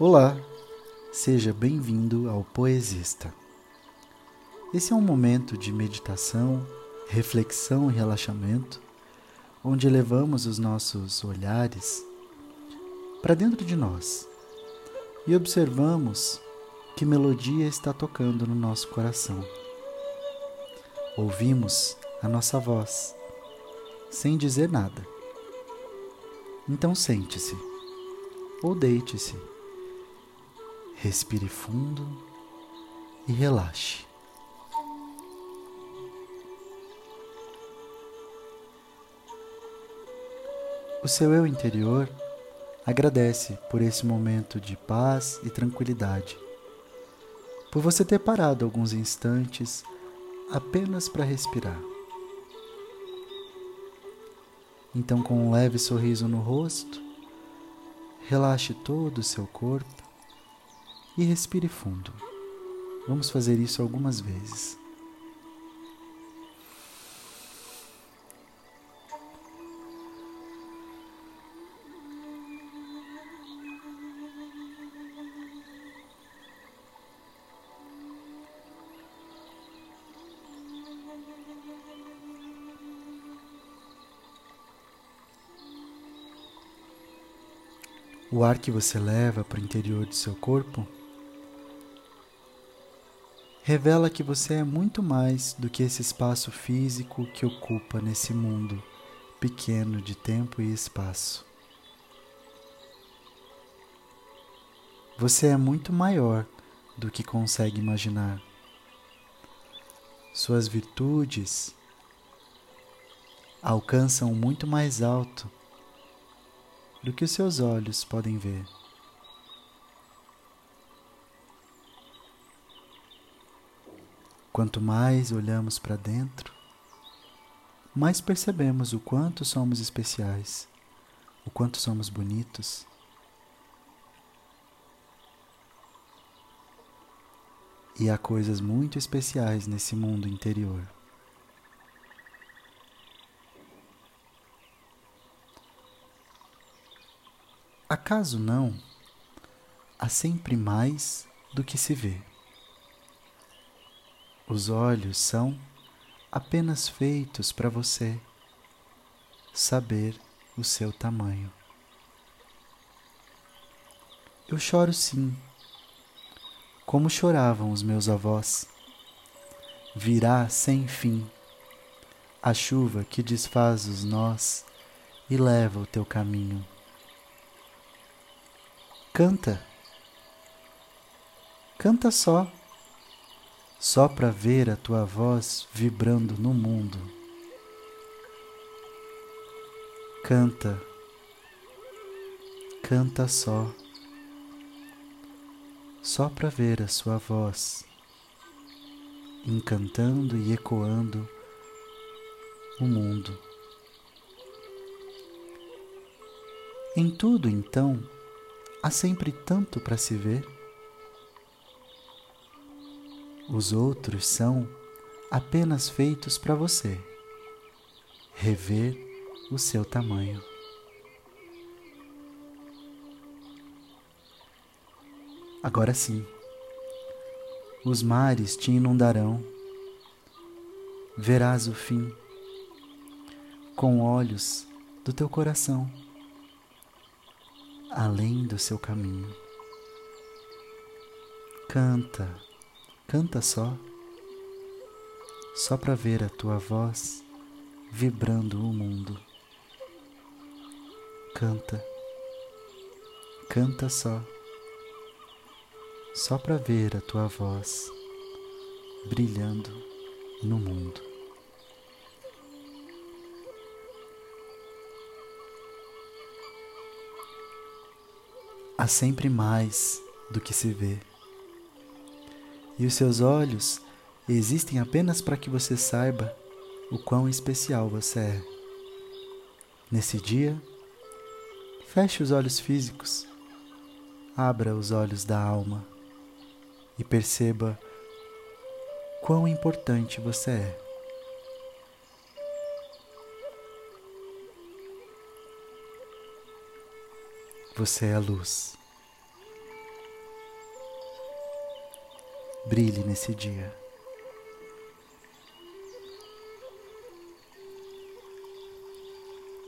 Olá, seja bem-vindo ao Poesista. Esse é um momento de meditação, reflexão e relaxamento, onde elevamos os nossos olhares para dentro de nós e observamos que melodia está tocando no nosso coração. Ouvimos a nossa voz, sem dizer nada. Então sente-se ou deite-se, respire fundo e relaxe. O seu eu interior agradece por esse momento de paz e tranquilidade, por você ter parado alguns instantes apenas para respirar. Então, com um leve sorriso no rosto, relaxe todo o seu corpo e respire fundo. Vamos fazer isso algumas vezes. O ar que você leva para o interior do seu corpo revela que você é muito mais do que esse espaço físico que ocupa nesse mundo pequeno de tempo e espaço. Você é muito maior do que consegue imaginar. Suas virtudes alcançam muito mais alto do que os seus olhos podem ver. Quanto mais olhamos para dentro, mais percebemos o quanto somos especiais, o quanto somos bonitos. E há coisas muito especiais nesse mundo interior. Acaso não? Há sempre mais do que se vê. Os olhos são apenas feitos para você saber o seu tamanho. Eu choro sim, como choravam os meus avós. Virá sem fim a chuva que desfaz os nós e leva o teu caminho. Canta. Canta só. Só para ver a tua voz vibrando no mundo. Canta. Canta só. Só para ver a sua voz encantando e ecoando o mundo. Em tudo, então, há sempre tanto para se ver. Os outros são apenas feitos para você rever o seu tamanho. Agora sim, os mares te inundarão, verás o fim com olhos do teu coração além do seu caminho. Canta, canta só, só para ver a tua voz vibrando o mundo. Canta, canta só, só para ver a tua voz brilhando no mundo. há sempre mais do que se vê. E os seus olhos existem apenas para que você saiba o quão especial você é. Nesse dia, feche os olhos físicos, abra os olhos da alma e perceba quão importante você é. Você é a luz. Brilhe nesse dia.